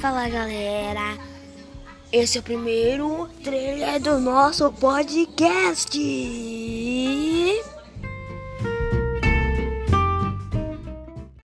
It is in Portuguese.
Fala galera, esse é o primeiro trailer do nosso podcast.